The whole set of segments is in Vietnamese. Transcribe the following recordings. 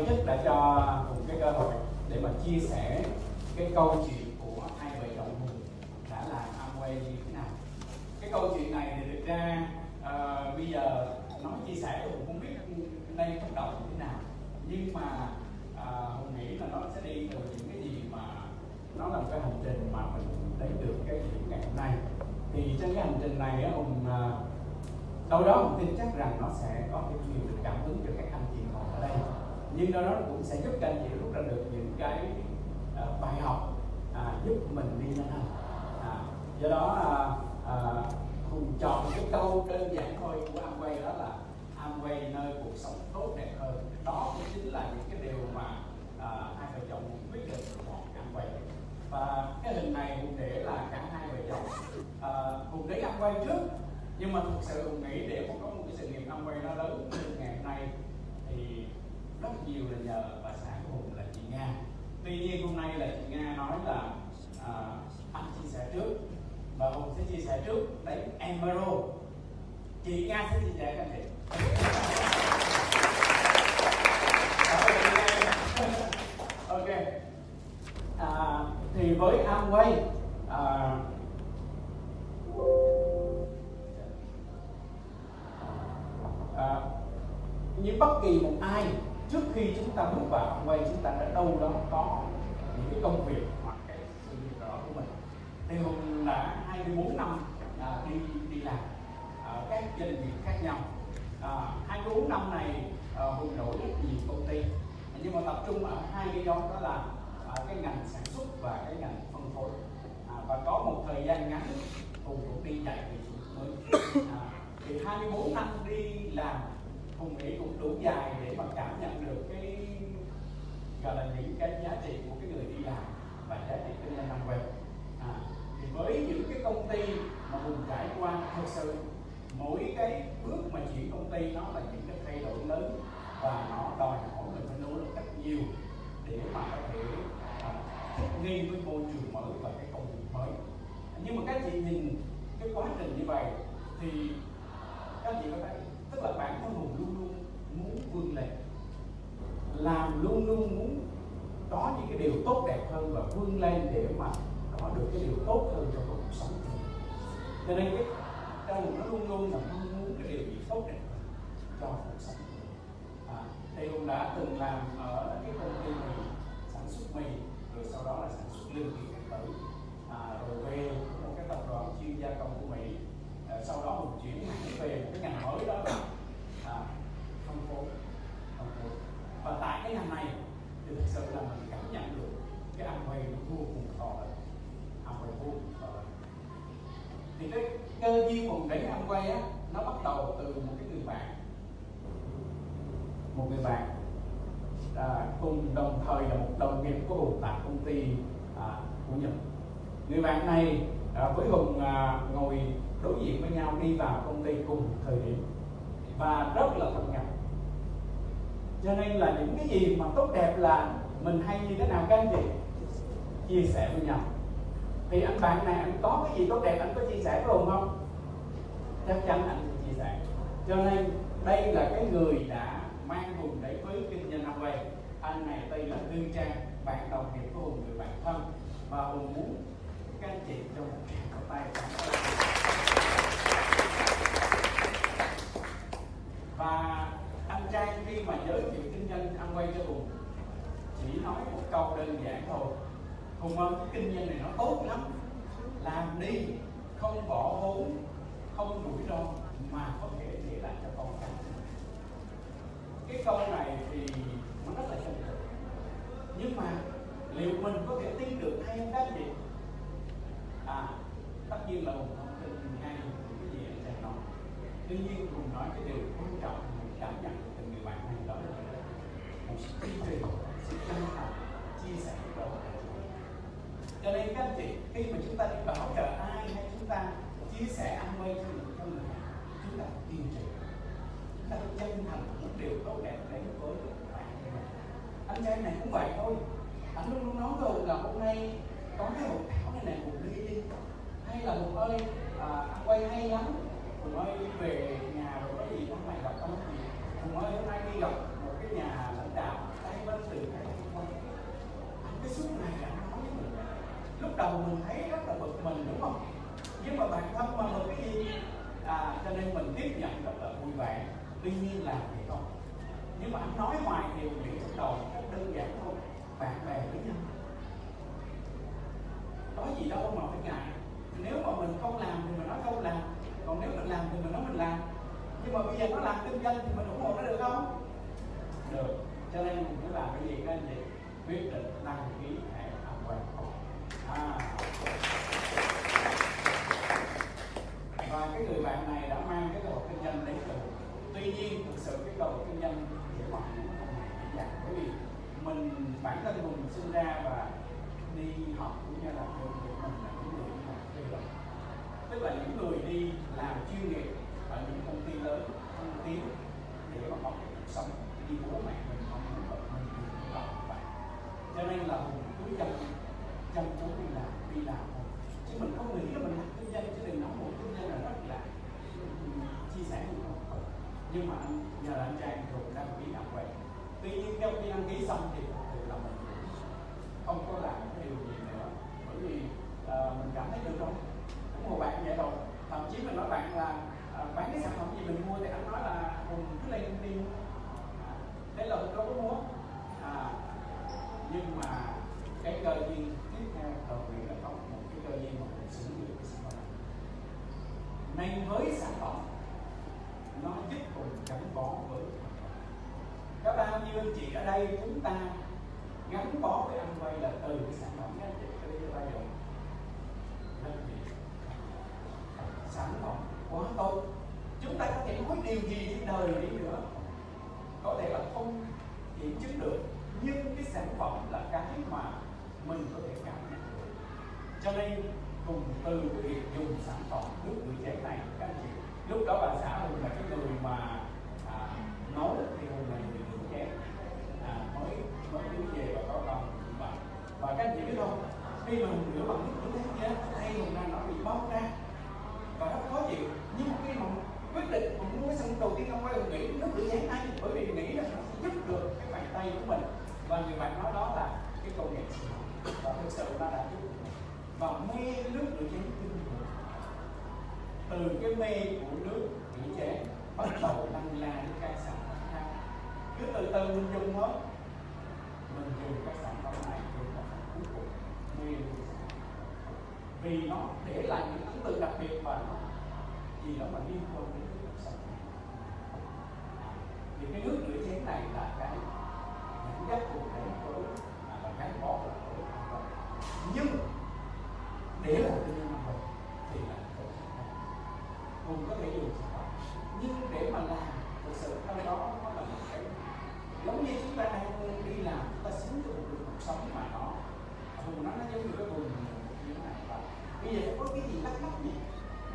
cảm ơn ban đã cho hùng cái cơ hội để mà chia sẻ cái câu chuyện của hai vợ chồng hùng đã làm Amway như thế nào. Cái câu chuyện này thì thực ra uh, bây giờ nói chia sẻ thì hùng không biết đây bắt đầu như thế nào. Nhưng mà ờ, uh, hùng nghĩ là nó sẽ đi từ những cái gì mà nó là một cái hành trình mà mình lấy được cái điểm ngày hôm nay. Thì trên cái hành trình này á, hùng uh, ờ, đâu đó hùng tin chắc rằng nó sẽ có cái nhiều được cảm hứng cho các anh chị còn ở đây nhưng đâu đó nó cũng sẽ giúp các anh chị rút ra được những cái uh, bài học à, giúp mình đi lên hơn. À, do đó à, à, hùng chọn cái câu đơn giản thôi của Amway đó là Amway nơi cuộc sống tốt đẹp hơn. Đó cũng chính là những cái điều mà à, hai vợ chồng quyết định chọn Amway và cái hình này hùng để là cả hai vợ chồng à, hùng để Amway trước. Nhưng mà thực sự hùng nghĩ để mà có một cái sự nghiệp Amway nó lớn như ngày hôm nay thì rất nhiều là nhờ bà xã của hùng là chị Nga. Tuy nhiên hôm nay là chị Nga nói là à, anh chia sẻ trước. Và hùng sẽ chia sẻ trước. Đấy Emerald chị Nga sẽ chia sẻ các chị. Ok. À, thì với Amway à, khi chúng ta bước vào quay chúng ta đã đâu đó có những cái công việc hoặc cái sự nghiệp đó của mình. Thì hùng đã 24 năm à, đi đi làm ở các doanh nghiệp khác nhau. À, 24 năm này à, hùng đổi rất nhiều công ty. Nhưng mà tập trung ở hai cái nhóm đó là à, cái ngành sản xuất và cái ngành phân phối. À, và có một thời gian ngắn hùng cũng đi chạy thì mới. À, thì 24 năm đi làm hùng nghĩ cũng đủ dài để mà cảm nhận được cái gọi là những cái giá trị của cái người đi làm và giá trị kinh doanh làm quên à, thì với những cái công ty mà hùng trải qua thật sự mỗi cái bước mà chuyển công ty nó là những cái thay đổi lớn và nó đòi hỏi mình phải nỗ lực rất nhiều để mà có thể à, thích nghi với môi trường mới và cái công việc mới. Nhưng mà các chị nhìn cái quá trình như vậy thì các chị có thấy tức là bản thân hùng luôn luôn muốn vươn lên. Làm luôn luôn muốn có những cái điều tốt đẹp hơn và vươn lên để mà có được cái điều tốt hơn trong cuộc sống cho nên cái trong nó luôn luôn là mong muốn cái điều gì tốt đẹp hơn cho cuộc sống à, thì hùng đã từng làm ở cái công ty mì sản xuất mì rồi sau đó là sản xuất linh kiện điện tử. À, rồi về một cái tập đoàn chuyên gia công của mỹ sau đó mình chuyển hẳn về một cái ngành mới đó là à, phân phối phân phối. Và tại cái ngành này thì thực sự là mình cảm nhận được cái ăn quay nó vô cùng to lớn ăn quay vô cùng to lớn thì cái cơ duyên hùng đấy ăn quay á nó bắt đầu từ một cái người bạn. Một người bạn. À, cùng đồng thời là một đồng nghiệp của hùng tại công ty à, của nhật. Người bạn này à, với hùng à, ngồi đối diện với nhau đi vào công ty cùng thời điểm. Và rất là thân nhập cho nên là những cái gì mà tốt đẹp là mình hay như thế nào các anh chị? Chia sẻ với nhau. Thì anh bạn này, anh có cái gì tốt đẹp, anh có chia sẻ rồi không? Chắc chắn anh sẽ chia sẻ. Cho nên đây là cái người đã mang hùng để với kinh doanh Amway anh này đây là Tư Trang, bạn đồng nghiệp của hùng người bạn thân. Và hùng muốn các anh chị trong một tràng tay và anh Trang khi mà giới thiệu kinh doanh Amway cho hùng chỉ nói một câu đơn giản thôi. Hùng ơi, cái kinh doanh này nó tốt lắm. Làm đi, không bỏ vốn, không rủi ro mà có thể để lại cho con cái. Cái câu này thì anh chị ở đây chúng ta gắn bó với anh quay là từ cái sản phẩm các trị tới bây giờ đơn vị sản phẩm quá tốt. Chúng ta có thể nói điều gì trên đời đi nữa. Có thể là không hiện chứng được, nhưng cái sản phẩm là cái mà mình có thể cảm nhận được. Cho nên cùng từ việc dùng sản phẩm nước rửa chén này, các anh chị, lúc đó bạn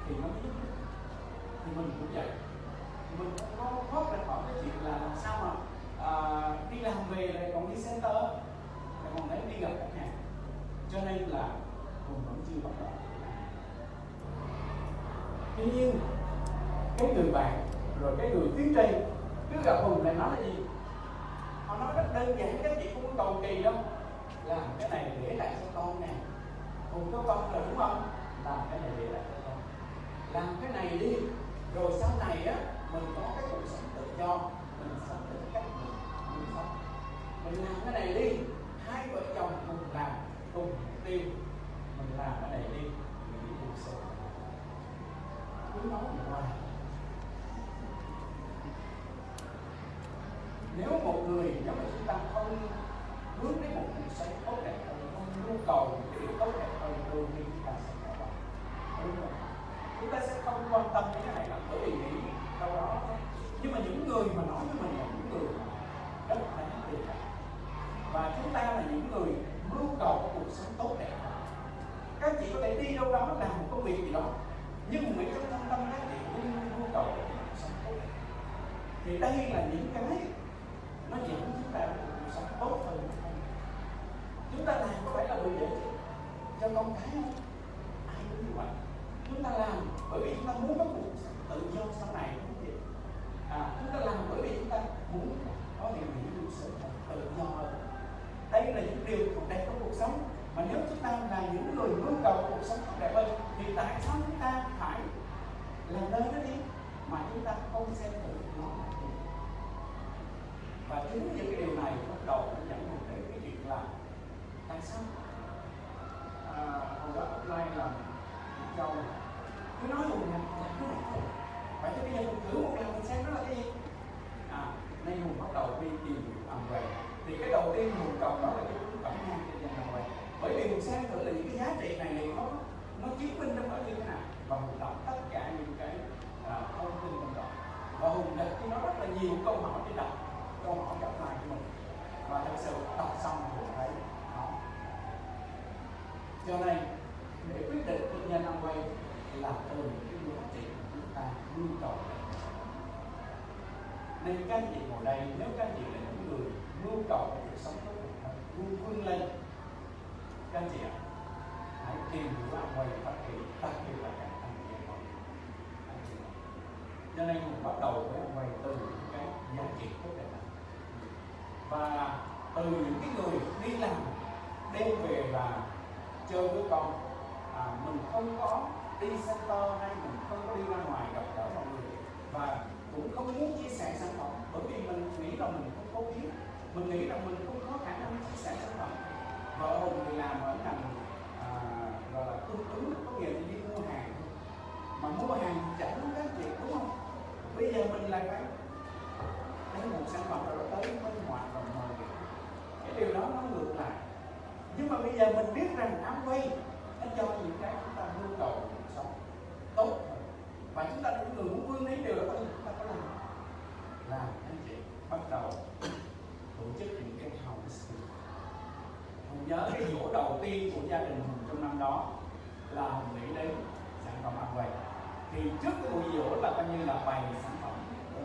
thì nó thì mình cũng vậy. Mình đây là những cái nó dẫn chúng ta cuộc sống tốt hơn chúng ta làm có phải là vì để cho con cái không? Ai cũng như vậy. Chúng ta làm bởi vì chúng ta muốn có cuộc tự do sau này không gì à, chúng ta làm bởi vì chúng ta muốn có điều gì cuộc sống tự do hơn. Đây là những điều tốt đẹp trong cuộc sống. Mà nếu chúng ta là những người mưu cầu cuộc sống tốt đẹp hơn thì tại sao chúng ta phải làm nơi đó đi mà chúng ta không xem Thank you. Từ những cái giá trị tốt đẹp này và từ những cái người đi làm đem về là chơi với con à, mình không có đi center hay mình không có đi ra ngoài gặp gỡ mọi người và cũng không muốn chia sẻ sản phẩm bởi vì mình nghĩ là mình không có biết mình nghĩ là mình không có khả năng chia sẻ sản phẩm vợ hùng thì làm ở ngành à, gọi là cung ứng có nghĩa là đi mua hàng mà mua hàng chẳng có giá trị đúng không? Bây giờ mình lại phải lấy một sản phẩm rồi tới bên ngoài và mời cái điều đó nó ngược lại. Nhưng mà bây giờ mình biết rằng ám quay nó cho những cái chúng ta nhu cầu sống tốt hơn. Và chúng ta những người muốn vươn lấy điều đó chúng ta có làm. Làm anh chị bắt đầu tổ chức những cái house Hùng nhớ cái dỗ đầu tiên của gia đình mình trong năm đó là mình nghĩ đến sản phẩm ăn quay thì trước cái buổi dỗ là coi như là bày sản phẩm.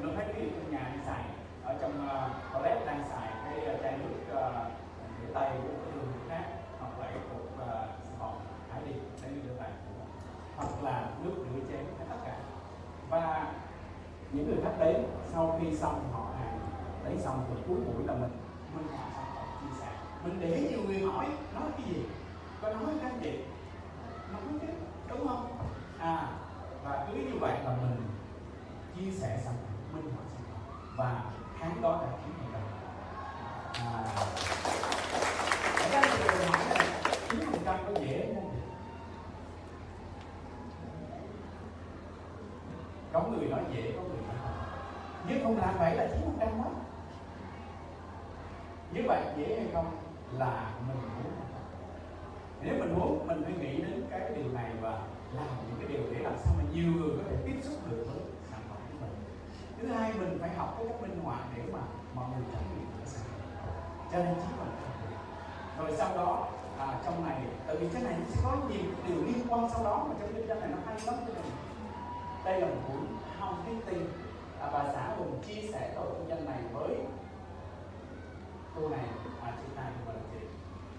Nó thấy cái trong nhà đi xài ở trong uh, toilet đang xài cái uh, chai nước uh, rửa tay của cái đường khác hoặc là cái cục sản phẩm hãy đi để rửa tay của hoặc là nước rửa chén hay tất cả. Và những người khách đến sau khi xong họ hàng lấy xong thì cuối buổi là mình mình họ sản phẩm chia sẻ mình để nhiều người hỏi nói cái gì? Có nói anh chị nói chứ đúng không? À và cứ như vậy là mình chia sẻ sản phẩm minh họa sản phẩm và tháng đó là chín ngày đồng à ở đây thì hỏi là chín phần trăm có dễ không? Có người nói dễ, có người nói không? Nhưng không làm vậy là chín phần trăm mất. Như vậy dễ hay không là mình muốn nếu mình muốn mình phải nghĩ đến cái điều này và làm những cái điều để làm sao mà nhiều người có thể tiếp xúc được với sản phẩm của mình. Thứ hai mình phải học cái cách minh họa để mà mọi người trải nghiệm cái sản phẩm cho nên chính mình. rồi sau đó à, trong này tại vì cái này nó sẽ có nhiều điều liên quan sau đó mà trong kinh doanh này nó hay lắm cái này đây là một buổi house meeting. À, bà xã cùng chia sẻ tổ kinh doanh này với cô này à, chị này bà chị.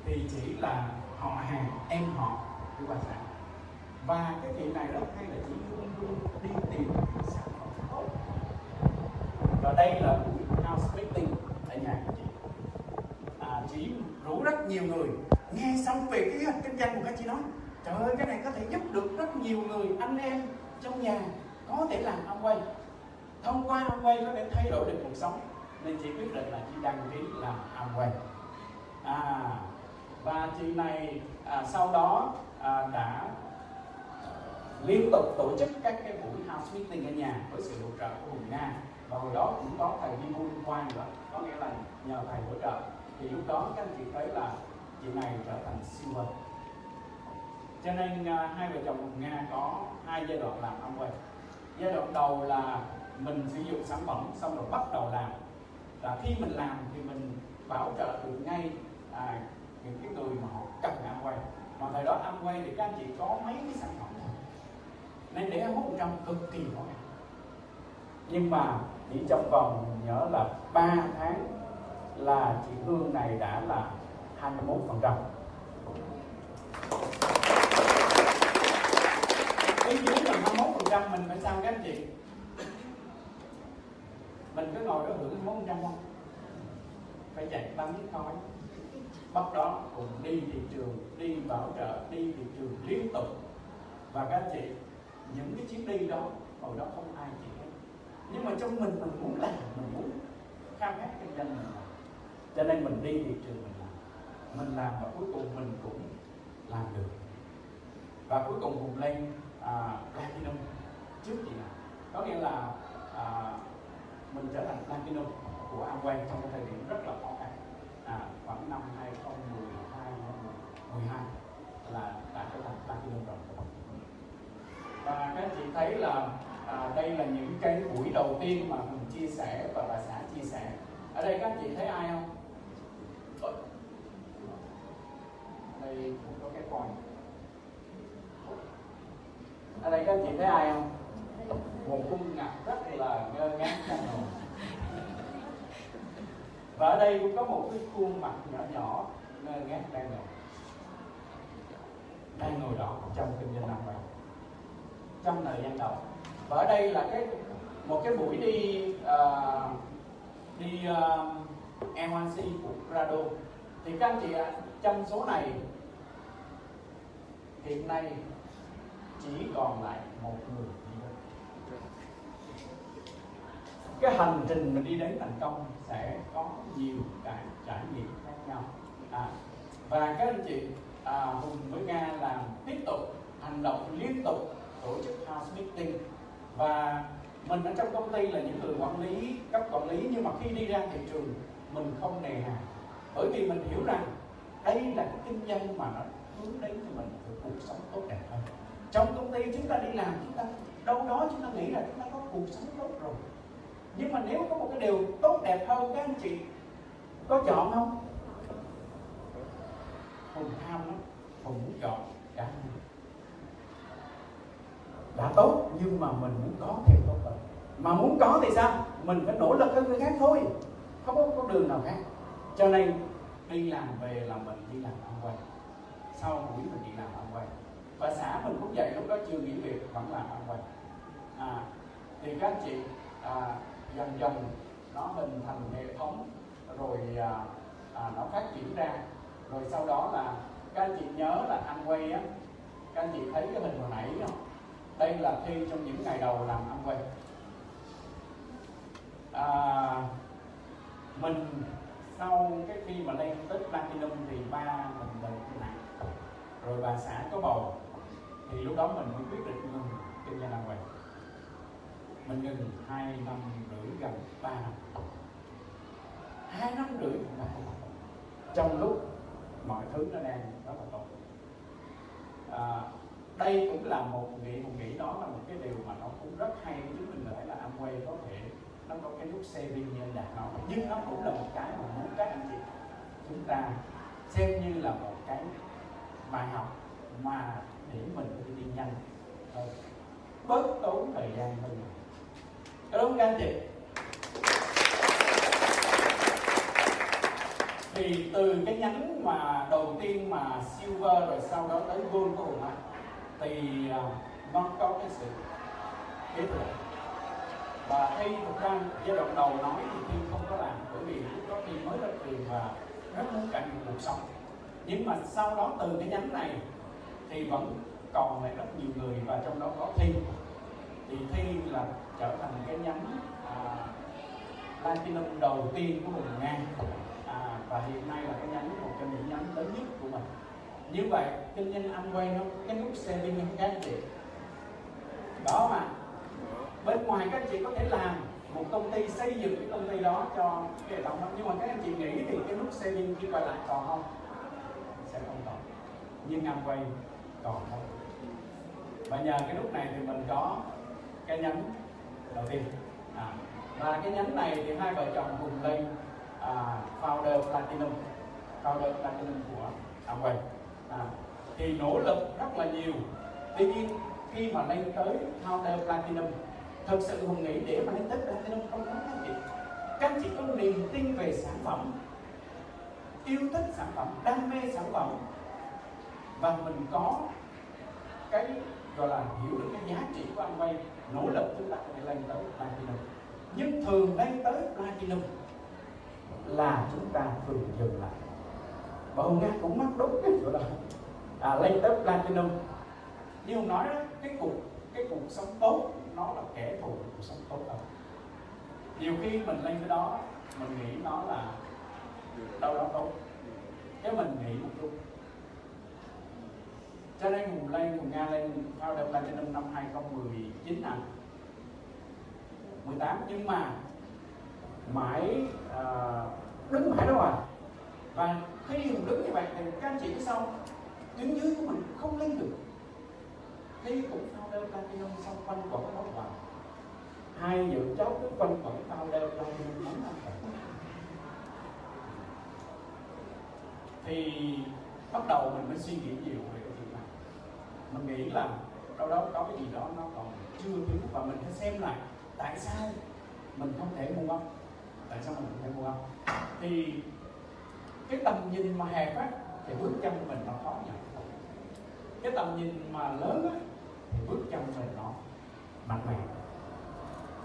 Thì chỉ là họ hàng em họ của bà xã và cái chuyện này rất hay là chị luôn luôn đi tìm sản phẩm tốt. Và đây là buổi house meeting ở nhà của chị. À, chị rủ rất nhiều người. Nghe xong về cái kế kinh doanh của các chị nói trời ơi cái này có thể giúp được rất nhiều người anh em trong nhà có thể làm ông quay thông qua ông quay có thể thay đổi được cuộc sống nên chị quyết định là chị đăng ký làm ông quay à và chị này à, sau đó à, đã liên tục tổ chức các cái buổi house meeting ở nhà với sự hỗ trợ của Hùng Nga. Và hồi đó cũng có thầy Di Môn Quang nữa có nghĩa là nhờ thầy hỗ trợ. Thì lúc đó các anh chị thấy là chị này trở thành silver cho nên à, hai vợ chồng Hùng Nga có hai giai đoạn làm amway quay giai đoạn đầu là mình sử dụng sản phẩm xong rồi bắt đầu làm. Là khi mình làm thì mình bảo trợ được ngay à, những cái người mà họ cần ăn quay mà thời đó Amway thì các anh chị có mấy cái sản phẩm nên để 21 cực kỳ khó. Khăn nhưng mà chỉ trong vòng, nhớ là 3 tháng là chị Hương này đã là 21 phần trăm. Cái dưới là 21 phần trăm mình phải sao các anh chị? Mình cứ ngồi đó hưởng 21 phần trăm không? Phải chạy bắn khói. Bắt đó cùng đi thị trường, đi bảo trợ, đi thị trường liên tục. Và các anh chị những cái chuyến đi đó hồi đó không ai chịu hết. Nhưng mà trong mình mình muốn làm mình muốn khao khát kinh doanh mình làm. Cho nên mình đi thị trường mình làm. Mình làm và cuối cùng mình cũng làm được. Và cuối cùng hùng lên à, platinum trước chị nào có nghĩa là à, mình trở thành platinum của Amway trong cái thời điểm rất là khó khăn. À, khoảng năm 2012 12 là đã trở thành platinum rồi và các anh chị thấy là à, đây là những cái buổi đầu tiên mà mình chia sẻ và bà xã chia sẻ. Ở đây các anh chị thấy ai không? Đây cũng có cái còi. ở đây các anh chị thấy ai không? Một khuôn mặt rất là ngơ ngác đang ngồi và ở đây cũng có một cái khuôn mặt nhỏ nhỏ ngơ ngác đang ngồi. Đang ngồi đó trong kinh doanh năm vậy trong thời gian đầu. Và ở đây là cái một cái buổi đi uh, đi à, uh, M1C của Prado. Thì các anh chị ạ trong số này hiện nay chỉ còn lại một người cái hành trình mình đi đến thành công sẽ có nhiều cái trải nghiệm khác nhau. À, và các anh chị à, hùng với nga làm tiếp tục hành động liên tục tổ chức house meeting. Và mình ở trong công ty là những người quản lý, cấp quản lý, nhưng mà khi đi ra thị trường, mình không nề hà. Bởi vì mình hiểu rằng đây là cái kinh doanh mà nó hướng đến cho mình một cuộc sống tốt đẹp hơn. Trong công ty chúng ta đi làm, chúng ta, đâu đó chúng ta nghĩ là chúng ta có cuộc sống tốt rồi. Nhưng mà nếu có một cái điều tốt đẹp hơn, các anh chị có chọn không? Hùng tham lắm, hùng muốn chọn cả đã tốt nhưng mà mình muốn có thêm tốt hơn. Mà muốn có thì sao? Mình phải nỗ lực hơn người khác thôi. Không có, có đường nào khác. Cho nên đi làm về là mình đi làm ăn quay. Sau buổi mình đi làm ăn quay. Và xã mình cũng vậy lúc đó chưa nghỉ việc vẫn làm ăn quay. À, thì các anh chị à, dần dần nó hình thành hệ thống rồi à, à, nó phát triển ra. Rồi sau đó là các anh chị nhớ là ăn quay á. Các anh chị thấy cái hình hồi nãy không đây là thi trong những ngày đầu làm ăn quay à, mình sau cái khi mà lên tới platinum thì ba mình bệnh nặng rồi bà xã có bầu. Thì lúc đó mình mới quyết định ngừng kinh doanh làm quay mình ngừng hai năm rưỡi gần ba năm. Hai năm rưỡi trong lúc mọi thứ nó đang rất là tốt. À, đây cũng là một nghĩ một nghĩ đó là một cái điều mà nó cũng rất hay. Với chúng mình lại là Amway có thể, nó có cái nút saving như anh đạt nói nhưng nó cũng là một cái mà muốn các anh chị chúng ta xem như là một cái bài học mà để mình đi đi nhanh. Hơn bớt tốn thời gian hơn. Có đúng không các anh chị. Thì từ cái nhánh mà đầu tiên mà silver rồi sau đó tới gold của hùng thì uh, nó có cái sự kế thừa và khi thực ra giai đoạn đầu nói thì tiên không có làm bởi vì lúc đó khi mới ra trường và rất muốn cải thiện cuộc sống. Nhưng mà sau đó từ cái nhánh này thì vẫn còn lại rất nhiều người và trong đó có thi. Thì thi là trở thành cái nhánh à, platinum đầu tiên của vùng nga. À, và hiện nay là cái nhánh một trong những nhánh lớn nhất của mình. Như vậy kinh doanh ăn quay nó cái nút xe không khác anh đó mà. Bên ngoài các anh chị có thể làm một công ty xây dựng cái công ty đó cho cái hệ thống đó. Nhưng mà các anh chị nghĩ thì cái nút saving khi quay lại còn không? Sẽ không còn. Nhưng ăn quay còn không và nhờ cái nút này thì mình có cái nhánh đầu tiên. À, và cái nhánh này thì hai vợ chồng cùng lên à, founder platinum founder platinum của Amway. À, thì nỗ lực rất là nhiều. Tuy nhiên khi mà lên tới Founder Platinum thật sự hùng nghĩ để mà lên tới Platinum không có cái gì. Các chị có niềm tin về sản phẩm yêu thích sản phẩm đam mê sản phẩm và mình có cái gọi là hiểu được cái giá trị của Amway nỗ lực chúng ta để lên tới Platinum. Nhưng thường lên tới Platinum là chúng ta thường dừng lại. Và hôm nay cũng mắc đúng cái chỗ là à, lên tới Platinum như ông nói đó cái cuộc cái cuộc sống tốt nó là kẻ thù của cuộc sống tốt đâu nhiều khi mình lên cái đó mình nghĩ nó là đâu đó tốt. Cái mình nghĩ một chút cho nên hùng lên hùng nga lên theo được lên năm 2019 à 18 nhưng mà mãi uh, đứng mãi đó à. Và khi mình đứng như vậy thì các anh chị biết sao tuyến dưới của mình không lên được thấy cũng founder platinum xong quanh quẩn đó là hai vợ cháu cứ quanh quẩn founder platinum lắm năm thì bắt đầu mình mới suy nghĩ nhiều về cái chuyện này. Mình nghĩ là đâu đó có cái gì đó nó còn chưa thiếu và mình phải xem lại tại sao mình không thể mua không tại sao mình không thể mua không thì cái tầm nhìn mà hẹp á, thì bước chân mình nó khó nhận cái tầm nhìn mà lớn á bước chân mình nó mạnh mẽ.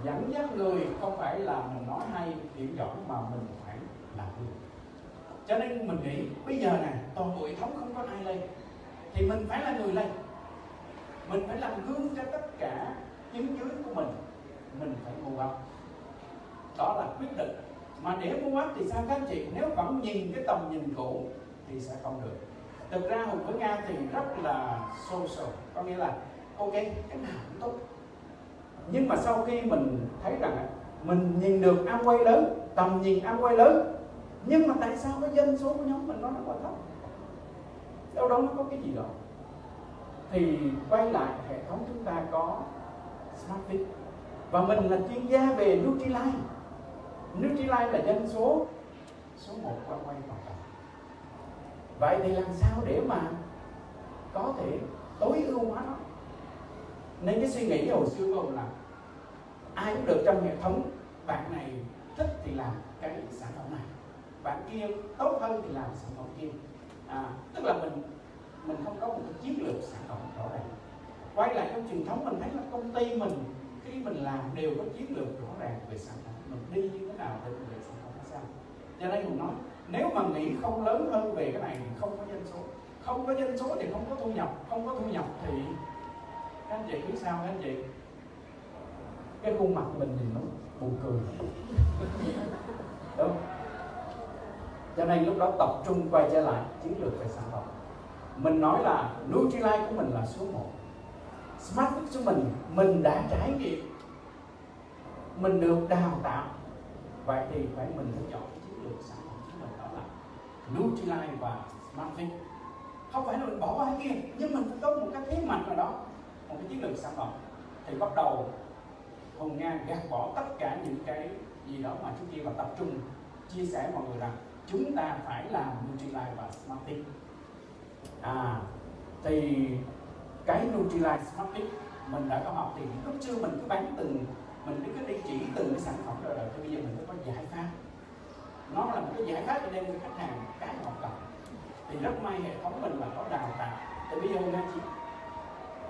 Dẫn dắt người không phải là mình nói hay, điểm giỏi mà mình phải làm gương cho nên mình nghĩ, bây giờ nè, toàn bộ hệ thống không có ai lên thì mình phải là người lên mình phải làm gương cho tất cả chứng dưới của mình. Mình phải mua up đó là quyết định. Mà để mua up thì sao, các anh chị? Nếu vẫn nhìn cái tầm nhìn cũ thì sẽ không được. Thực ra hùng với nga thì rất là social. Có nghĩa là ok, cái nào cũng tốt. Nhưng mà sau khi mình thấy rằng mình nhìn được Amway lớn, tầm nhìn Amway lớn, nhưng mà tại sao cái dân số của nhóm mình nó rất là thấp? Đâu đó nó có cái gì đó thì quay lại hệ thống chúng ta có SmartFit và mình là chuyên gia về Nutrilite. Nutrilite là dân số số 1 quay quay toàn cầu. Vậy thì làm sao để mà có thể tối ưu hóa nó? Nên cái suy nghĩ hồi xưa của ông là ai cũng được trong hệ thống bạn này thích thì làm cái sản phẩm này bạn kia tốt hơn thì làm sản phẩm kia. À, tức là mình mình không có một cái chiến lược sản phẩm rõ ràng. Quay lại trong truyền thống mình thấy là công ty mình khi mình làm đều có chiến lược rõ ràng về sản phẩm. Mình đi như thế nào để mình về sản phẩm ra sao. Cho nên mình nói nếu mà nghĩ không lớn hơn về cái này thì không có doanh số. Không có doanh số thì không có thu nhập. Không có thu nhập thì các anh chị biết sao các anh chị? Cái khuôn mặt mình nhìn nó buồn cười. Đúng. Cho nên lúc đó tập trung quay trở lại chiến lược về sản phẩm mình nói là Nutrilite của mình là số 1 Smart Fit của mình mình đã trải nghiệm. Mình được đào tạo. Vậy thì phải mình phải chọn cái chiến lược sản phẩm của mình đó là Nutrilite và Smart Fit không phải là mình bỏ qua cái kia, nhưng mình phải có một cái thế mạnh nào đó một cái chiến lược sản phẩm thì bắt đầu Hồng Nga gạt bỏ tất cả những cái gì đó mà trước kia và tập trung chia sẻ mọi người rằng chúng ta phải làm Nutrilite và Smartic à thì cái Nutrilite Smartic mình đã có học thì lúc chưa mình cứ bán từng, mình cứ đi chỉ từng cái sản phẩm rồi rồi, thì bây giờ mình phải có giải pháp. Nó là một cái giải pháp để đem cho khách hàng cái họ cần. Thì rất may hệ thống mình là có đào tạo. Thì bây giờ mình chỉ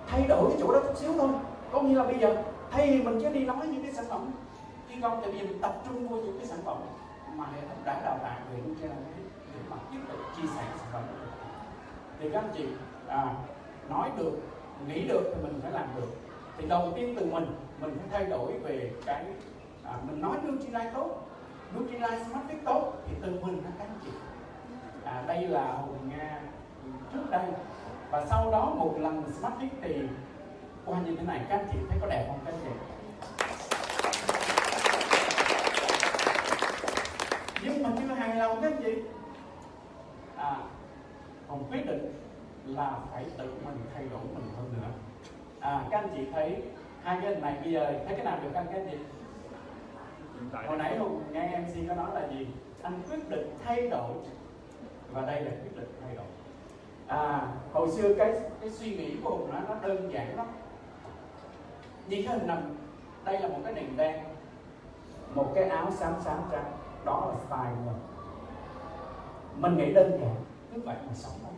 thay đổi cái chỗ đó chút xíu thôi. Có nghĩa là bây giờ thay vì mình cứ đi nói những cái sản phẩm thi công thì bây giờ mình tập trung vô những cái sản phẩm mà hệ thống đã đào tạo về cái để mà tiếp tục chia sẻ sản phẩm. Thì các anh chị à, nói được nghĩ được thì mình phải làm được. Thì đầu tiên từ mình mình phải thay đổi về cái à, mình nói Nutrilite tốt Nutrilite Smart Fit tốt thì từ mình các anh chị. À, đây là hùng nga trước đây và sau đó một lần Smart Fit thì qua như thế này các anh chị thấy có đẹp không các anh chị? Nhưng mà chưa hài lòng các anh chị. À còn quyết định là phải tự mình thay đổi mình hơn nữa. À các anh chị thấy hai cái này bây giờ thấy cái nào được các anh chị? Hồi nãy hùng nghe mc có nói là gì? Anh quyết định thay đổi. Và đây là quyết định thay đổi à, hồi xưa cái cái suy nghĩ của hùng nó nó đơn giản lắm. Như cái hình nằm đây là một cái đèn đen một cái áo xám xám trắng đó là style của mình. Mình nghĩ đơn giản cứ vậy mà sống thôi.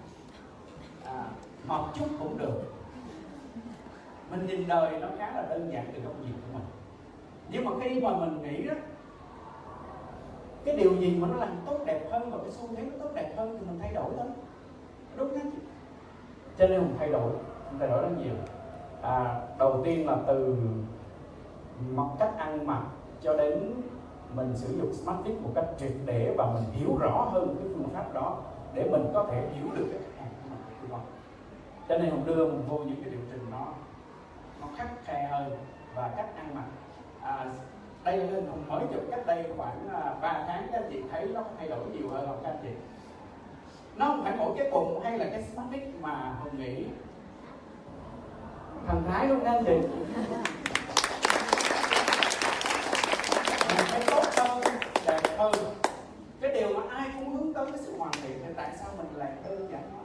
À, một chút cũng được. Mình nhìn đời nó khá là đơn giản từ công việc của mình. Nhưng mà khi mà mình nghĩ đó cái điều gì mà nó làm tốt đẹp hơn và cái xu thế nó tốt đẹp hơn thì mình thay đổi thôi đúng không cho nên mình thay đổi mình thay đổi rất nhiều. À, đầu tiên là từ mặt cách ăn mặc cho đến mình sử dụng smart fit một cách triệt để và mình hiểu rõ hơn cái phương pháp đó để mình có thể hiểu được cái khách hàng của mình cho nên hùng đưa mình vô những cái điều chỉnh nó nó khắc khe hơn và cách ăn mặc. À, đây là hùng mới chụp cách đây khoảng à, 3 tháng các anh chị thấy nó thay đổi nhiều hơn không các anh chị? Nó không phải mỗi cái bụng hay là cái stomach mà hùng nghĩ thần thái luôn anh chị mình phải tốt hơn, đẹp hơn. Cái điều mà ai cũng hướng tới cái sự hoàn thiện thì tại sao mình lại đơn giản hóa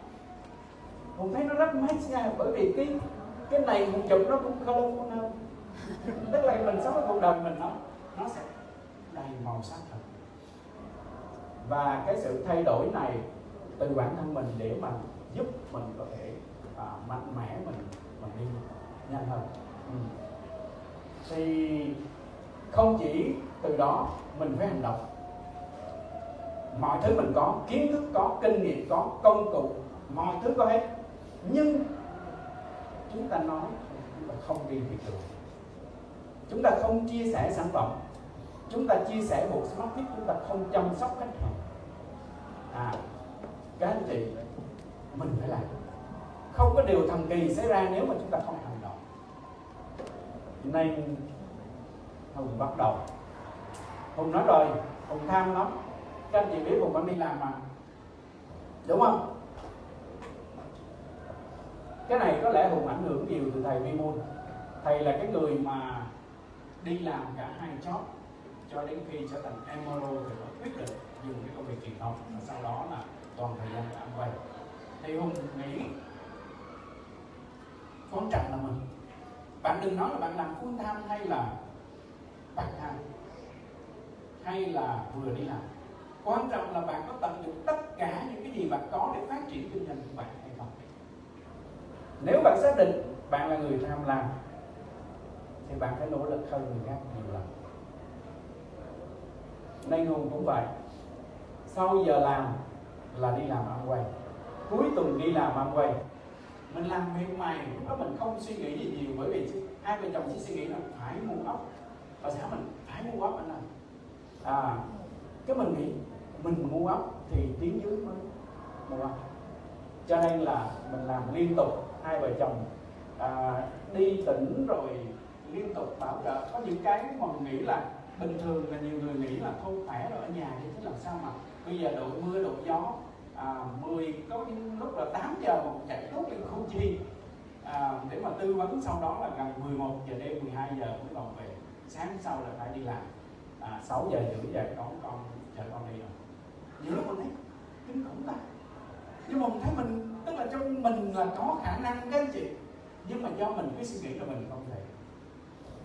hùng thấy nó rất mát nha, bởi vì cái cái này mình chụp nó cũng colorful hơn. Tức là mình sống ở cuộc đời mình nó nó sẽ đầy màu sắc hơn và cái sự thay đổi này từ bản thân mình để mà giúp mình có thể à, mạnh mẽ mình mình đi nhanh hơn. Ừ. thì không chỉ từ đó mình phải hành động. Mọi thứ mình có kiến thức có kinh nghiệm có công cụ mọi thứ có hết. Nhưng chúng ta nói chúng ta không đi thị trường. Chúng ta không chia sẻ sản phẩm. Chúng ta chia sẻ một smart fit chúng ta không chăm sóc khách hàng. À các anh chị, mình phải làm. Không có điều thần kỳ xảy ra nếu mà chúng ta không hành động. Nên hùng bắt đầu. Hùng nói rồi hùng tham lắm. Các anh chị biết hùng vẫn đi làm mà. Đúng không? Cái này có lẽ hùng ảnh hưởng nhiều từ thầy vi môn thầy là cái người mà đi làm cả hai job, cho đến khi trở thành emerald thì mới quyết định dùng cái công việc truyền thống. Và sau đó là toàn thời gian làm quay. thì hùng nghĩ quan trọng là mình. Bạn đừng nói là bạn làm full time hay là part time, hay là vừa đi làm. Quan trọng là bạn có tận dụng tất cả những cái gì bạn có để phát triển kinh doanh của bạn hay không. Nếu bạn xác định bạn là người tham lam, thì bạn phải nỗ lực hơn người khác nhiều lần. Nay hùng cũng vậy. Sau giờ làm là đi làm ăn quay cuối tuần đi làm ăn quay mình làm việc mày lúc đó mình không suy nghĩ gì nhiều bởi vì hai vợ chồng chỉ suy nghĩ là phải mua ốc. Và sao mình phải mua ốc anh làm à cái mình nghĩ mình mua ốc thì tiếng dưới mới mua ốc. Cho nên là mình làm liên tục hai vợ chồng à, đi tỉnh rồi liên tục bảo trợ. Có những cái mà mình nghĩ là bình thường là nhiều người nghĩ là không khỏe rồi ở nhà thì thế làm sao mà bây giờ đội mưa đội gió à, 10 có những lúc là 8 giờ mà chạy tốt lên khu chi. À, để mà tư vấn sau đó là gần 11 giờ đêm 12 giờ mới còn về. Sáng sau là phải đi làm. À, 6 giờ rưỡi giờ đón con chờ con đi rồi. Nhiều lúc mình thấy kinh khủng ta nhưng mà mình thấy mình tức là trong mình là có khả năng các anh chị. Nhưng mà do mình cái suy nghĩ là mình không thể.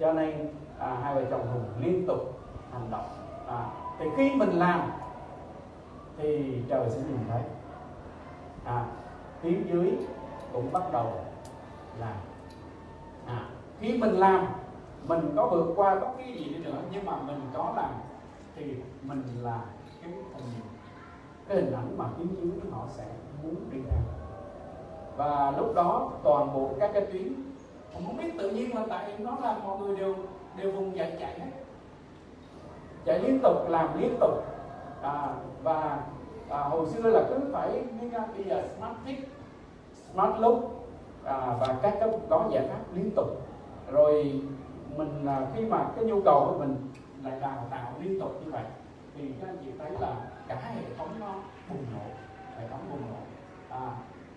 Cho nên à, hai vợ chồng hùng liên tục hành động. À, thì khi mình làm thì trời sẽ nhìn thấy. À, phía dưới cũng bắt đầu làm à, khi mình làm mình có vượt qua bất kỳ gì đi nữa nhưng mà mình có làm thì mình là cái hình cái hình ảnh mà phía dưới họ sẽ muốn đi theo. Và lúc đó toàn bộ các cái tuyến không biết tự nhiên là tại nó là mọi người đều đều vùng dậy chạy hết. Chạy liên tục làm liên tục à, và à, hồi xưa là cứ phải như bây giờ smart fit smart look à, và các cái có giải pháp liên tục. Rồi mình à, khi mà cái nhu cầu của mình lại đào tạo liên tục như vậy thì các anh chị thấy là cả hệ thống nó bùng nổ hệ thống bùng nổ. À,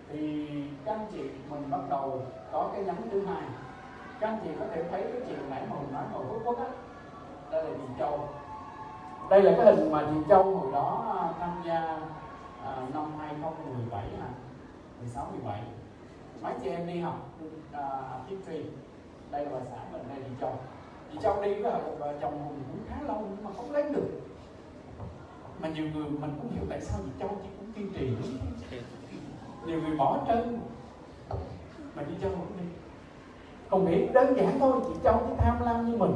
thì các anh chị mình bắt đầu có cái nhánh thứ hai. Các anh chị có thể thấy cái chuyện nãy mà mình nói hồi phút quốc á đây là chị châu đây là cái hình mà chị châu hồi đó à, tham gia à, năm 2017 nè 16, 17 mấy chị em đi học à, uh, history đây là bà xã mình đây chị Châu. Chị Châu đi với vợ chồng mình cũng khá lâu nhưng mà không lấy được. Mà nhiều người mình cũng hiểu tại sao chị châu chị cũng kiên trì nhiều người bỏ trơn. Mà chị châu cũng đi. Không nghĩ đơn giản thôi chị châu chỉ tham lam như mình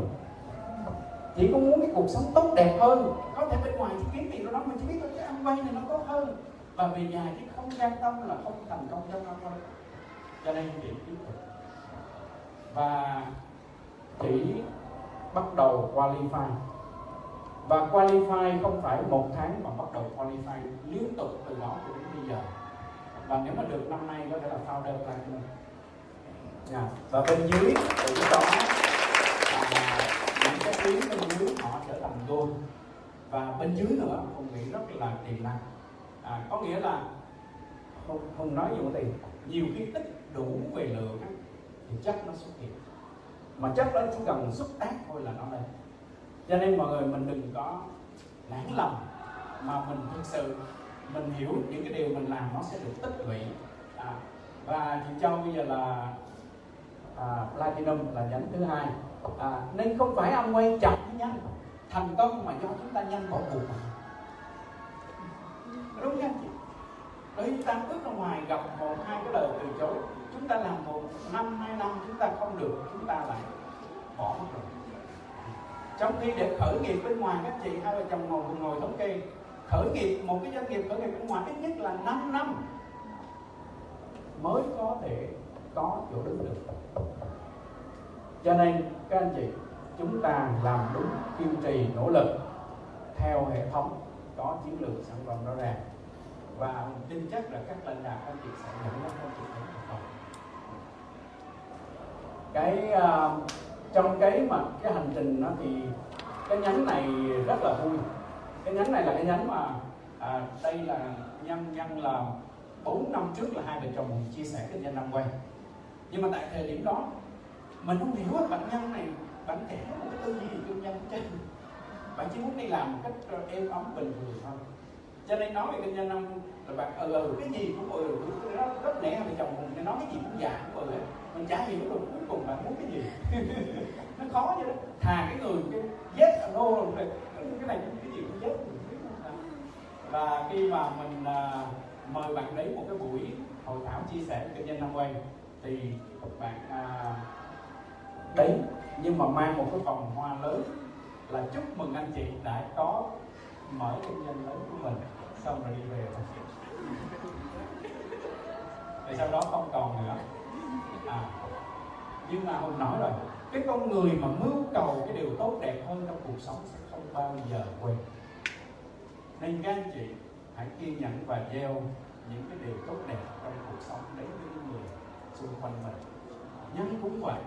chị cũng muốn cái cuộc sống tốt đẹp hơn? Có thể bên ngoài chị kiếm tiền đâu đó mình chỉ biết cái ăn vay này nó tốt hơn. Và về nhà chứ không gian tâm là không thành công trong ăn vay cho nên chị tiếp tục. Và chỉ bắt đầu qualify. Và qualify không phải một tháng mà bắt đầu qualify liên tục từ đó cho đến bây giờ. Và nếu mà được năm nay có thể là founder platinum yeah. Dạ. và bên dưới cũng có à, những cái tuyến bên dưới họ trở thành gold và bên dưới nữa hùng nghĩ rất là tiềm năng. À, có nghĩa là hùng, hùng nói nhiều tiền nhiều khi tích đủ về lượng thì chắc nó xuất hiện. Mà chắc nó chỉ cần xúc tác thôi là nó lên. Cho nên mọi người mình đừng có nản lòng mà mình thực sự mình hiểu những cái điều mình làm nó sẽ được tích lũy. À, và chị châu bây giờ là à, platinum là nhánh thứ hai. À, nên không phải ông quay chậm nhanh thành công mà do chúng ta nhanh bỏ cuộc à? đúng không chị. Đấy chúng ta bước ra ngoài gặp một, hai cái lời từ chối. Chúng ta làm một năm, hai năm, chúng ta không được, chúng ta lại bỏ mất rồi. Trong khi để khởi nghiệp bên ngoài các chị, hai vợ chồng ngồi cùng ngồi thống kê. Khởi nghiệp, một cái doanh nghiệp khởi nghiệp bên ngoài ít nhất là 5 năm mới có thể có chỗ đứng được. Cho nên, các anh chị chúng ta làm đúng kiên trì nỗ lực theo hệ thống có chiến lược sản phẩm rõ ràng. Và mình tin chắc là các lãnh đạo anh chị sẽ dẫn dắt các anh chị thành công cái uh, trong cái mà cái hành trình nó thì cái nhánh này rất là vui. Cái nhánh này là cái nhánh mà à, đây là nhân nhân là 4 năm trước là hai vợ chồng chia sẻ kinh doanh năm quay. Nhưng mà tại thời điểm đó mình không hiểu bệnh nhân này bánh thẻ một cái tư duy kinh doanh trên. Bạn chỉ muốn đi làm một cách ờ, êm ấm bình thường thôi. Cho nên nói về kinh doanh năm là bạn ừ, ừ cái gì cũng ừ nó rất nể hai vợ chồng mình nói cái gì cũng giả cũng ừ mình chả hiểu được cuối cùng bạn muốn cái gì? Nó khó chứ. Đó thà cái người cái yes or no rồi cái này cái gì cũng yes và khi mà mình uh, mời bạn đến một cái buổi hội thảo chia sẻ kinh doanh năm quay thì bạn uh, đấy, nhưng mà mang một cái vòng hoa lớn là chúc mừng anh chị đã có mở kinh doanh lớn của mình, xong rồi đi về rồi sau đó không còn nữa. À nhưng mà hùng nói rồi, cái con người mà mưu cầu cái điều tốt đẹp hơn trong cuộc sống sẽ không bao giờ quên. Nên các anh chị hãy kiên nhẫn và gieo những cái điều tốt đẹp trong cuộc sống đến với những người xung quanh mình. Nhân cũng vậy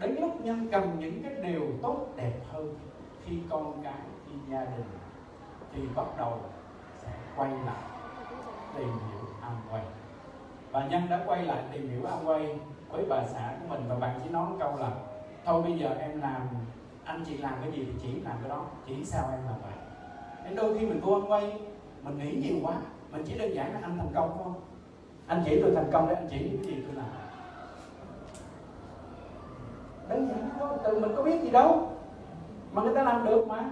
đến lúc nhân cần những cái điều tốt đẹp hơn khi con cái, khi gia đình, thì bắt đầu sẽ quay lại tìm hiểu Amway và nhân đã quay lại tìm hiểu Amway với bà xã của mình và bạn chỉ nói một câu là, thôi bây giờ em làm, anh chị làm cái gì thì chỉ làm cái đó chỉ sao em làm vậy. Nên đôi khi mình vô ăn quay, mình nghĩ nhiều quá, mình chỉ đơn giản là anh thành công không anh chỉ tôi thành công để anh chỉ những cái gì tôi làm đơn giản thôi từ mình có biết gì đâu. Mà người ta làm được mà.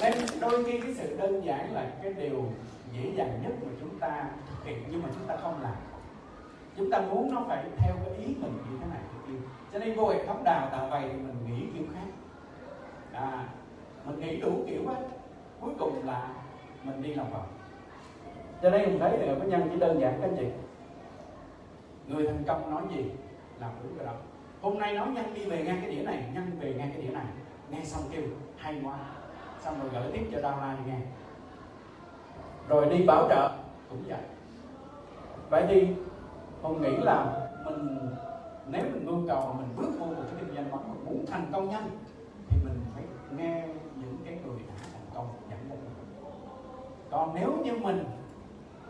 Nên đôi khi cái sự đơn giản là cái điều dễ dàng nhất mà chúng ta thực hiện nhưng mà chúng ta không làm. Chúng ta muốn nó phải theo cái ý mình như thế này thế kia. Cho nên vô hệ thống đào tạo vậy thì mình nghĩ kiểu khác. À, mình nghĩ đủ kiểu hết. Cuối cùng là mình đi lòng vòng. Cho nên mình thấy là cái nhân chỉ đơn giản các anh chị người thành công nói gì làm đúng cái đó. Hôm nay nói nhân đi về ngang cái đĩa này nhân về ngang cái đĩa này. Nghe xong kêu, hay quá. Xong rồi gửi tiếp cho downline nghe. Rồi đi bảo trợ, cũng vậy. Vậy thì tôi nghĩ là mình, nếu mình mưu cầu mình bước vô một cái kinh doanh mình muốn thành công nhanh, thì mình phải nghe những cái người đã thành công dẫn dắt còn nếu như mình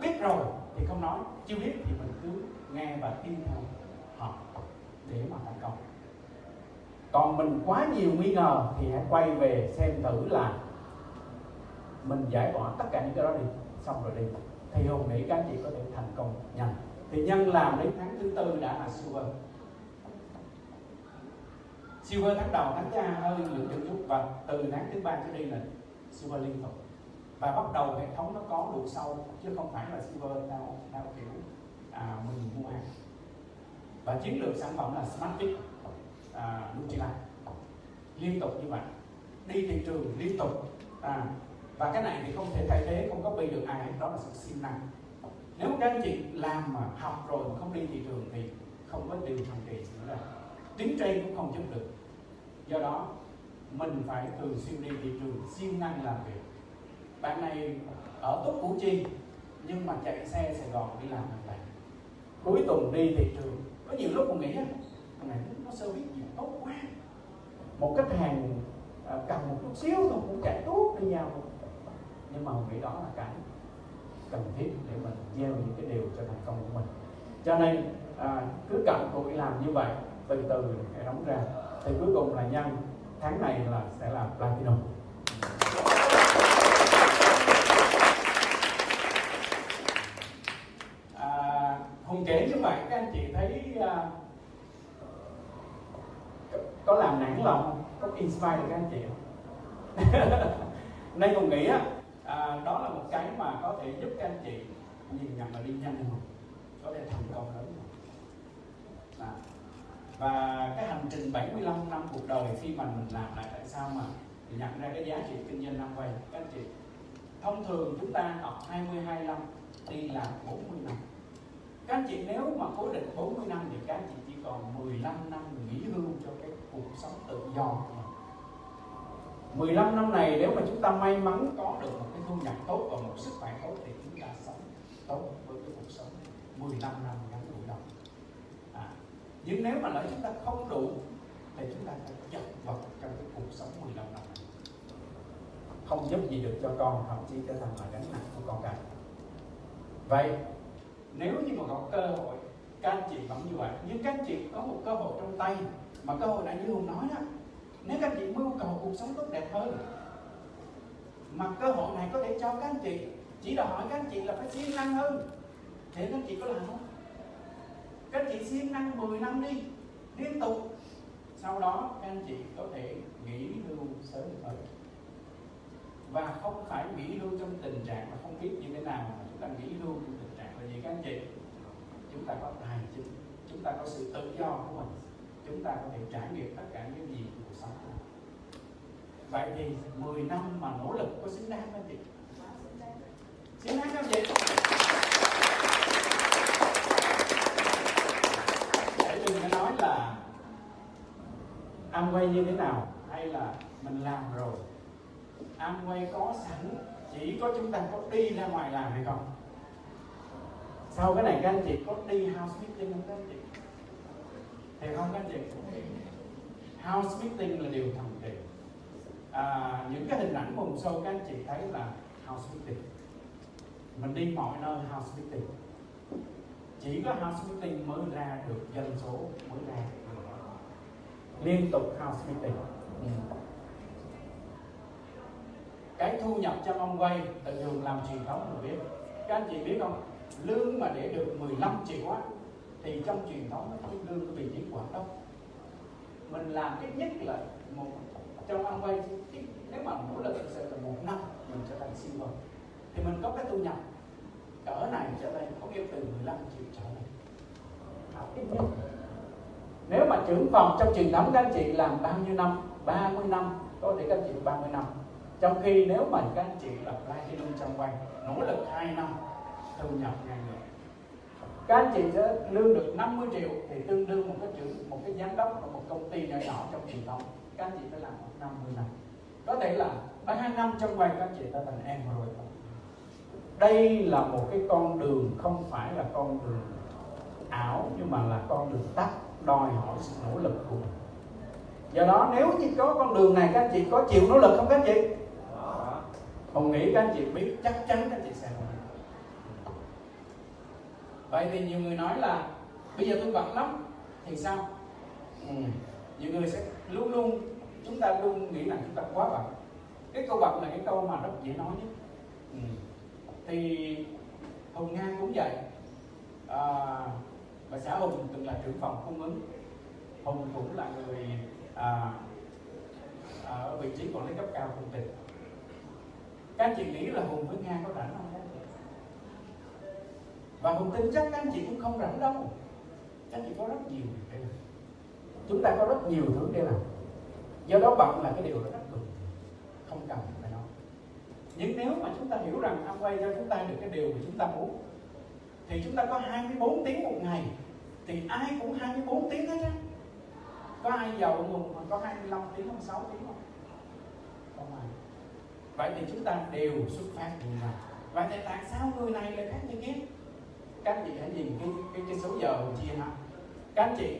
biết rồi thì không nói, chưa biết thì mình cứ nghe và tin theo họ để mà thành công. Còn mình quá nhiều nghi ngờ thì hãy quay về xem thử là mình giải bỏ tất cả những cái đó đi, xong rồi đi. Thì hùng nghĩ các anh chị có thể thành công nhanh. Thì nhân làm đến tháng thứ tư đã là silver. Silver tháng đầu tháng thứ hai hơi lượng chân chút và từ tháng thứ ba trở đi là silver liên tục. Và bắt đầu hệ thống nó có độ sâu, chứ không phải là silver theo theo kiểu à, mình mua hàng và chiến lược sản phẩm là smart fit à, Nutrilite liên tục như vậy đi thị trường liên tục à, và cái này thì không thể thay thế không có bị được ai đó là sự siêng năng. Nếu các anh chị làm mà học rồi mà không đi thị trường thì không có điều thành kỳ nữa là tiến trên cũng không giúp được. Do đó mình phải thường xuyên đi thị trường siêng năng làm việc. Bạn này ở tốt củ chi nhưng mà chạy xe sài gòn đi làm hàng ngày. Cuối tuần đi thị trường có nhiều lúc mình nghĩ thằng này nó service gì tốt quá. Một khách hàng à, cần một chút xíu thôi cũng chạy tốt đi nhau nhưng mà mình nghĩ đó là cái cần thiết để mình gieo những cái điều cho thành công của mình. Cho nên à, cứ cầm cụi làm như vậy từ từ hệ đóng ra. Thì cuối cùng là nhân tháng này là sẽ là platinum à, hùng kể như vậy các anh chị thấy uh, có làm nản lòng không có inspire được các anh chị không? Nên hùng nghĩ á uh, đó là một cái mà có thể giúp các anh chị nhìn nhận và đi nhanh hơn. Có thể thành công lớn hơn. À. và cái hành trình 75 năm cuộc đời khi mà mình làm lại tại sao mà nhận ra cái giá trị kinh doanh năm quay các anh chị. Thông thường chúng ta học 22 năm đi làm 40 năm các anh chị nếu mà cố định 40 năm thì các anh chị chỉ còn 15 năm nghỉ hưu cho cái cuộc sống tự do của mình. 15 năm này nếu mà chúng ta may mắn có được một cái thu nhập tốt và một sức khỏe tốt thì chúng ta sống tốt với cái cuộc sống 15 năm ngắn ngủi đó. À, nhưng nếu mà lỡ chúng ta không đủ thì chúng ta phải chật vật trong cái cuộc sống 15 năm này. Không giúp gì được cho con thậm chí trở thành là gánh nặng của con cái vậy nếu như mà có cơ hội, các anh chị vẫn như vậy. Nhưng các anh chị có một cơ hội trong tay mà cơ hội này như hùng nói đó. Nếu các anh chị mưu cầu cuộc sống tốt đẹp hơn, mà cơ hội này có thể cho các anh chị, chỉ đòi hỏi các anh chị là phải siêng năng hơn. Thì các anh chị có làm không? Các anh chị siêng năng 10 năm đi, liên tục. Sau đó các anh chị có thể nghỉ hưu sớm hơn. Và không phải nghỉ hưu trong tình trạng mà không biết như thế nào mà chúng ta nghỉ hưu trong tình trạng là gì các anh chị chúng ta có tài chính, chúng ta có sự tự do của mình, chúng ta có thể trải nghiệm tất cả những gì của cuộc sống của mình. Vậy thì 10 năm mà nỗ lực có xứng đáng không chị? Xứng đáng không chị? Để đừng có nói là ăn quay như thế nào hay là mình làm rồi? Ăn quay có sẵn, chỉ có chúng ta có đi ra ngoài làm hay không? Sau cái này các anh chị có đi house meeting không các anh chị? Thì không các anh chị? House meeting là điều thần kỳ. À, những cái hình ảnh vùng sâu các anh chị thấy là house meeting. Mình đi mọi nơi house meeting. Chỉ có house meeting mới ra được dân số mới ra. Liên tục house meeting. Ừ. cái thu nhập cho ông quay tận dụng làm truyền thống mình biết. Các anh chị biết không? Lương mà để được 15 triệu á, thì trong truyền thống nó cái lương cái vị trí quản đốc mình làm ít nhất là một trong ăn quay nếu mà nỗ lực sẽ là một năm mình trở thành silver thì mình có cái thu nhập, cỡ này trở lên có nghĩa từ 15 triệu trở lên. Ít nhất. Nếu mà trưởng phòng trong truyền thống các anh chị làm bao nhiêu năm? 30 năm, có thể các anh chị 30 năm. Trong khi nếu mà các anh chị là platinum trong quay nỗ lực 2 năm thu nhập ngàn người. Các anh chị sẽ lương được 50 triệu thì tương đương một cái trưởng một cái giám đốc của một công ty nhỏ nhỏ trong truyền thống. Các anh chị phải làm 50 năm có thể là ba năm trong vài các anh chị ta thành em rồi. Đây là một cái con đường không phải là con đường ảo nhưng mà là con đường tắt đòi hỏi sự nỗ lực của mình. Do đó nếu như có con đường này các anh chị có chịu nỗ lực không các anh chị? Hùng nghĩ các anh chị biết chắc chắn các anh chị sẽ nỗ lực vậy thì nhiều người nói là bây giờ tôi bận lắm thì sao? Ừ. nhiều người sẽ luôn luôn chúng ta luôn nghĩ rằng chúng ta quá bận. Cái câu bận là cái câu mà rất dễ nói nhất. Ừ. thì hùng nga cũng vậy. À, và xã hùng từng là trưởng phòng cung ứng. Hùng cũng là người à, ở vị trí quản lý cấp cao của tỉnh các chị nghĩ là hùng với nga có rảnh không? Và hùng tin chắc các anh chị cũng không rảnh đâu. Các anh chị có rất nhiều để làm. Chúng ta có rất nhiều thứ để làm. Do đó bận là cái điều rất thường, không cần phải nói. Nhưng nếu mà chúng ta hiểu rằng quay cho chúng ta được cái điều mà chúng ta muốn thì chúng ta có 24 tiếng một ngày thì ai cũng 24 tiếng hết á. Có ai giàu ngùng mà có 25 tiếng không 6 tiếng không? Không ai. Vậy thì chúng ta đều xuất phát từ nhau vậy thì tại sao người này lại khác như kia các anh chị hãy nhìn cái cái, cái số giờ mình chia ha. Các anh chị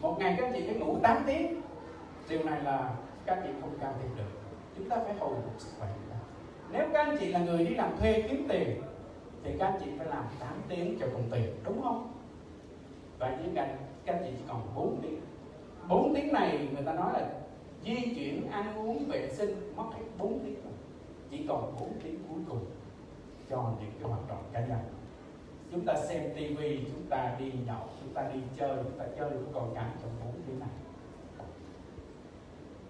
một ngày các anh chị phải ngủ 8 tiếng. Điều này là các anh chị không can thiệp được. Chúng ta phải hồi phục sức khỏe nếu các anh chị là người đi làm thuê kiếm tiền thì các anh chị phải làm 8 tiếng cho công ty đúng không? Và với các, các anh chị chỉ còn 4 tiếng. 4 tiếng này người ta nói là di chuyển ăn uống vệ sinh mất hết 4 tiếng. Rồi chỉ còn 4 tiếng cuối cùng cho những cái hoạt động cá nhân chúng ta xem tivi, chúng ta đi nhậu, chúng ta đi chơi, chúng ta chơi cũng còn cái trong bốn tiếng này.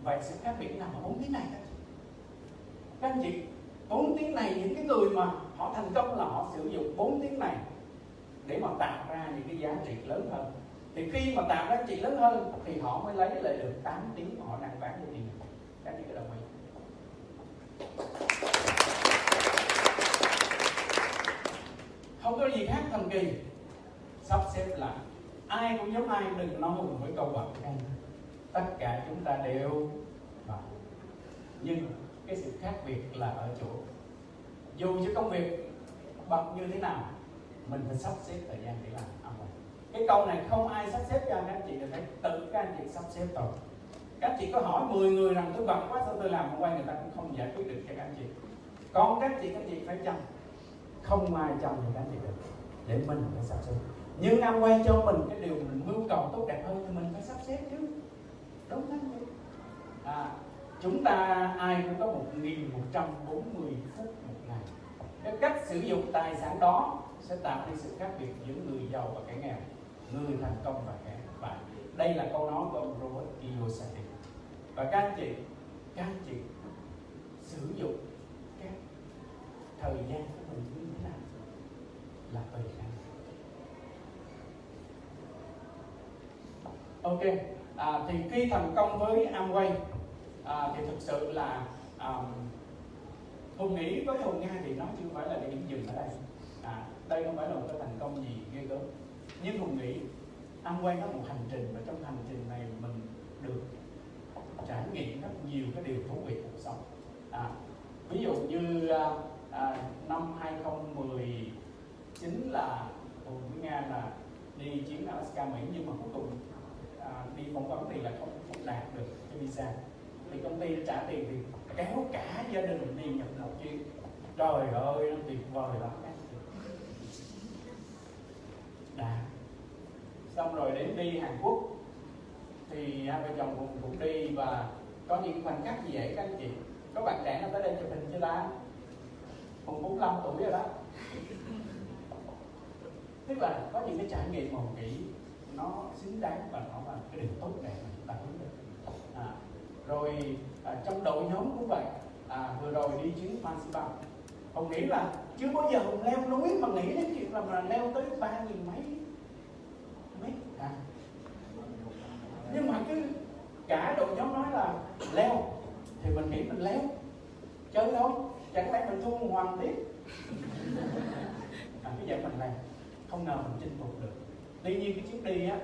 Vậy sự khác biệt nằm ở bốn tiếng này đó các anh chị, bốn tiếng này những cái người mà họ thành công là họ sử dụng bốn tiếng này để mà tạo ra những cái giá trị lớn hơn. Thì khi mà tạo giá trị lớn hơn thì họ mới lấy lại được 8 tiếng mà họ đang bán cho tiền các anh chị có đồng ý? Không có gì khác thần kỳ. Sắp xếp lại. Ai cũng giống ai, đừng nói cùng với câu bậc tất cả chúng ta đều bằng nhưng cái sự khác biệt là ở chỗ, dù cho công việc bận như thế nào, mình phải sắp xếp thời gian để làm. Âm cái câu này không ai sắp xếp cho các anh chị được phải tự các anh chị sắp xếp rồi. Các anh chị có hỏi 10 người rằng tôi bận quá, sao tôi làm hôm qua người ta cũng không giải quyết được cho các anh chị. Còn các chị các chị phải chăm không ai trong thì các anh chị được để mình phải sắp xếp. Nhưng năm quay cho mình cái điều mình mưu cầu tốt đẹp hơn thì mình phải sắp xếp chứ. Đúng không à, chúng ta ai cũng có một nghìn một trăm bốn mươi phút một ngày. Cái cách sử dụng tài sản đó sẽ tạo nên sự khác biệt giữa người giàu và kẻ nghèo người thành công và kẻ thất bại. Đây là câu nói của ông Robert Kiyosaki. Và các anh chị các anh chị sử dụng cái thời gian của mình. như là vậy. ok à, thì khi thành công với Amway à, thì thực sự là um, hùng nghĩ với hùng nga thì nó chưa phải là điểm dừng ở đây. À, đây không phải là một cái thành công gì ghê gớm. Nhưng hùng nghĩ Amway nó một hành trình và trong hành trình này mình được trải nghiệm rất nhiều cái điều thú vị cuộc sống. À, ví dụ như à, à, năm chính là ừ, hùng với nga là đi chuyến Alaska Mỹ nhưng mà cuối cùng à, đi phỏng vấn thì là không, không đạt được cái visa. Thì công ty trả tiền thì kéo cả gia đình đi nhập một chuyến trời ơi nó tuyệt vời lắm. Đã. Xong rồi đến đi Hàn Quốc. Thì hai vợ chồng cũng, cũng đi và có những khoảnh khắc gì vậy các anh chị. Có bạn trẻ nào tới đây chụp hình chưa ta. Hùng 45 tuổi rồi đó tức là có những cái trải nghiệm mà nghĩ nó xứng đáng và nó là cái điều tốt đẹp mà chúng ta hướng được à, rồi à, trong đội nhóm cũng vậy. À, vừa rồi đi chuyến Zanzibar Hùng nghĩ là chưa bao giờ Hùng leo núi mà nghĩ đến chuyện là mà leo tới ba nghìn mấy mấy à. nhưng mà cứ cả đội nhóm nói là leo thì mình nghĩ mình leo. Chơi thôi chẳng lẽ mình thua hoàng tiếp? À, cái vậy mình leo không nào mình chinh phục được. Tuy nhiên cái chuyến đi á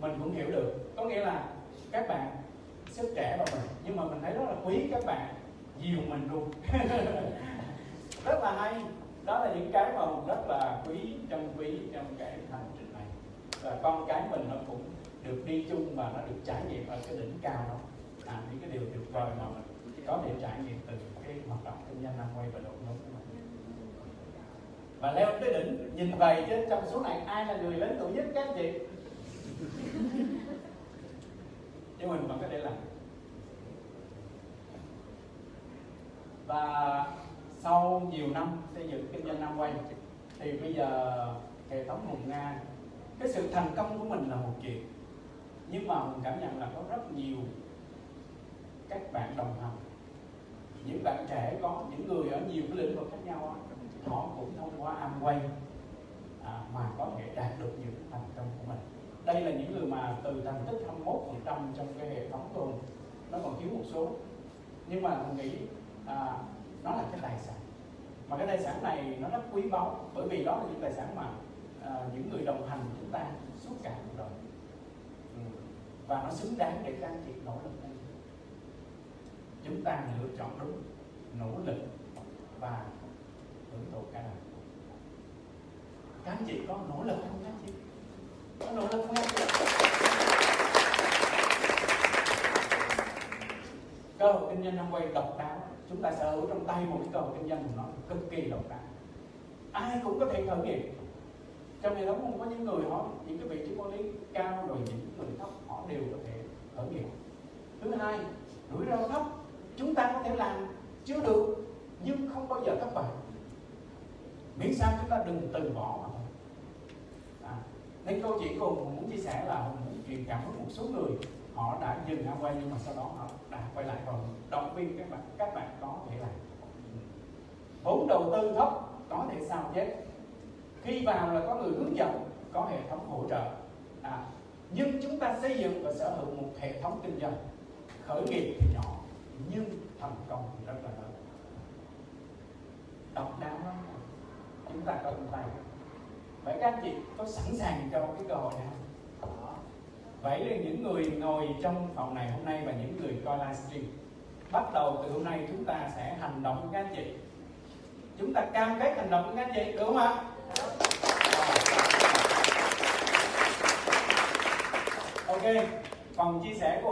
mình cũng hiểu được. Có nghĩa là các bạn sức trẻ vào mình nhưng mà mình thấy rất là quý các bạn dìu mình luôn. Rất là hay. Đó là những cái mà mình rất là quý trân quý trong cái hành trình này. Và con cái mình nó cũng được đi chung và nó được trải nghiệm ở cái đỉnh cao đó. À, những cái điều tuyệt vời mà mình có thể trải nghiệm từ cái hoạt động kinh doanh năm quay và đội nhóm và leo tới đỉnh, nhìn vậy chứ, trong số này ai là người lớn tuổi nhất các anh chị? Nhưng mình vẫn có thể làm. Và sau nhiều năm xây dựng kinh doanh Nam Quay, thì bây giờ hệ thống Hùng Nga, cái sự thành công của mình là một chuyện. Nhưng mà mình cảm nhận là có rất nhiều các bạn đồng hành. Những bạn trẻ có, những người ở nhiều cái lĩnh vực khác nhau họ cũng thông qua Amway à, mà có thể đạt được những thành công của mình. Đây là những người mà từ thành tích 21 phần trăm trong cái hệ thống tuần nó còn thiếu một số. Nhưng mà tôi nghĩ à, nó là cái tài sản. Mà cái tài sản này nó rất quý báu bởi vì đó là những tài sản mà à, những người đồng hành chúng ta suốt cả cuộc đời. Ừ. và nó xứng đáng để can thiệp nỗ lực lên chúng ta lựa chọn đúng nỗ lực và hưởng thụ cả đời. Các anh chị có nỗ lực không các anh chị? Có nỗ lực không? Cơ hội kinh doanh năm quay độc đáo. Chúng ta sở hữu trong tay một cái cơ hội kinh doanh của nó cực kỳ độc đáo. Ai cũng có thể khởi nghiệp. Trong hệ thống không có những người họ, những cái vị trí quản lý cao rồi những người thấp, họ đều có thể khởi nghiệp. Thứ hai, rủi ro thấp. Chúng ta có thể làm chưa được, nhưng không bao giờ thất bại miễn sao chúng ta đừng từ bỏ mà thôi. À, nên câu chuyện của hùng muốn chia sẻ là hùng muốn truyền cảm hứng một số người. Họ đã dừng ham quay nhưng mà sau đó họ đã quay lại còn động viên các bạn các bạn có thể làm. Vốn đầu tư thấp có thể sao chép. Khi vào là có người hướng dẫn có hệ thống hỗ trợ. À, nhưng chúng ta xây dựng và sở hữu một hệ thống kinh doanh. Khởi nghiệp thì nhỏ nhưng thành công thì rất là lớn. Độc đáo lắm chúng ta có trong tay. Vậy các anh chị có sẵn sàng cho cái cơ hội này không? Vậy là những người ngồi trong phòng này hôm nay và những người coi livestream bắt đầu từ hôm nay chúng ta sẽ hành động với các anh chị. Chúng ta cam kết hành động với các anh chị được không ạ? Ok phần chia sẻ của